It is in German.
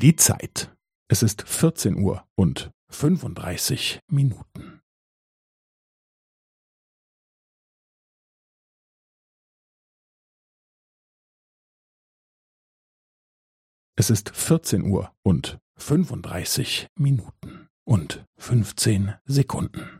Die Zeit. Es ist 14 Uhr und 35 Minuten. Es ist 14 Uhr und 35 Minuten und 15 Sekunden.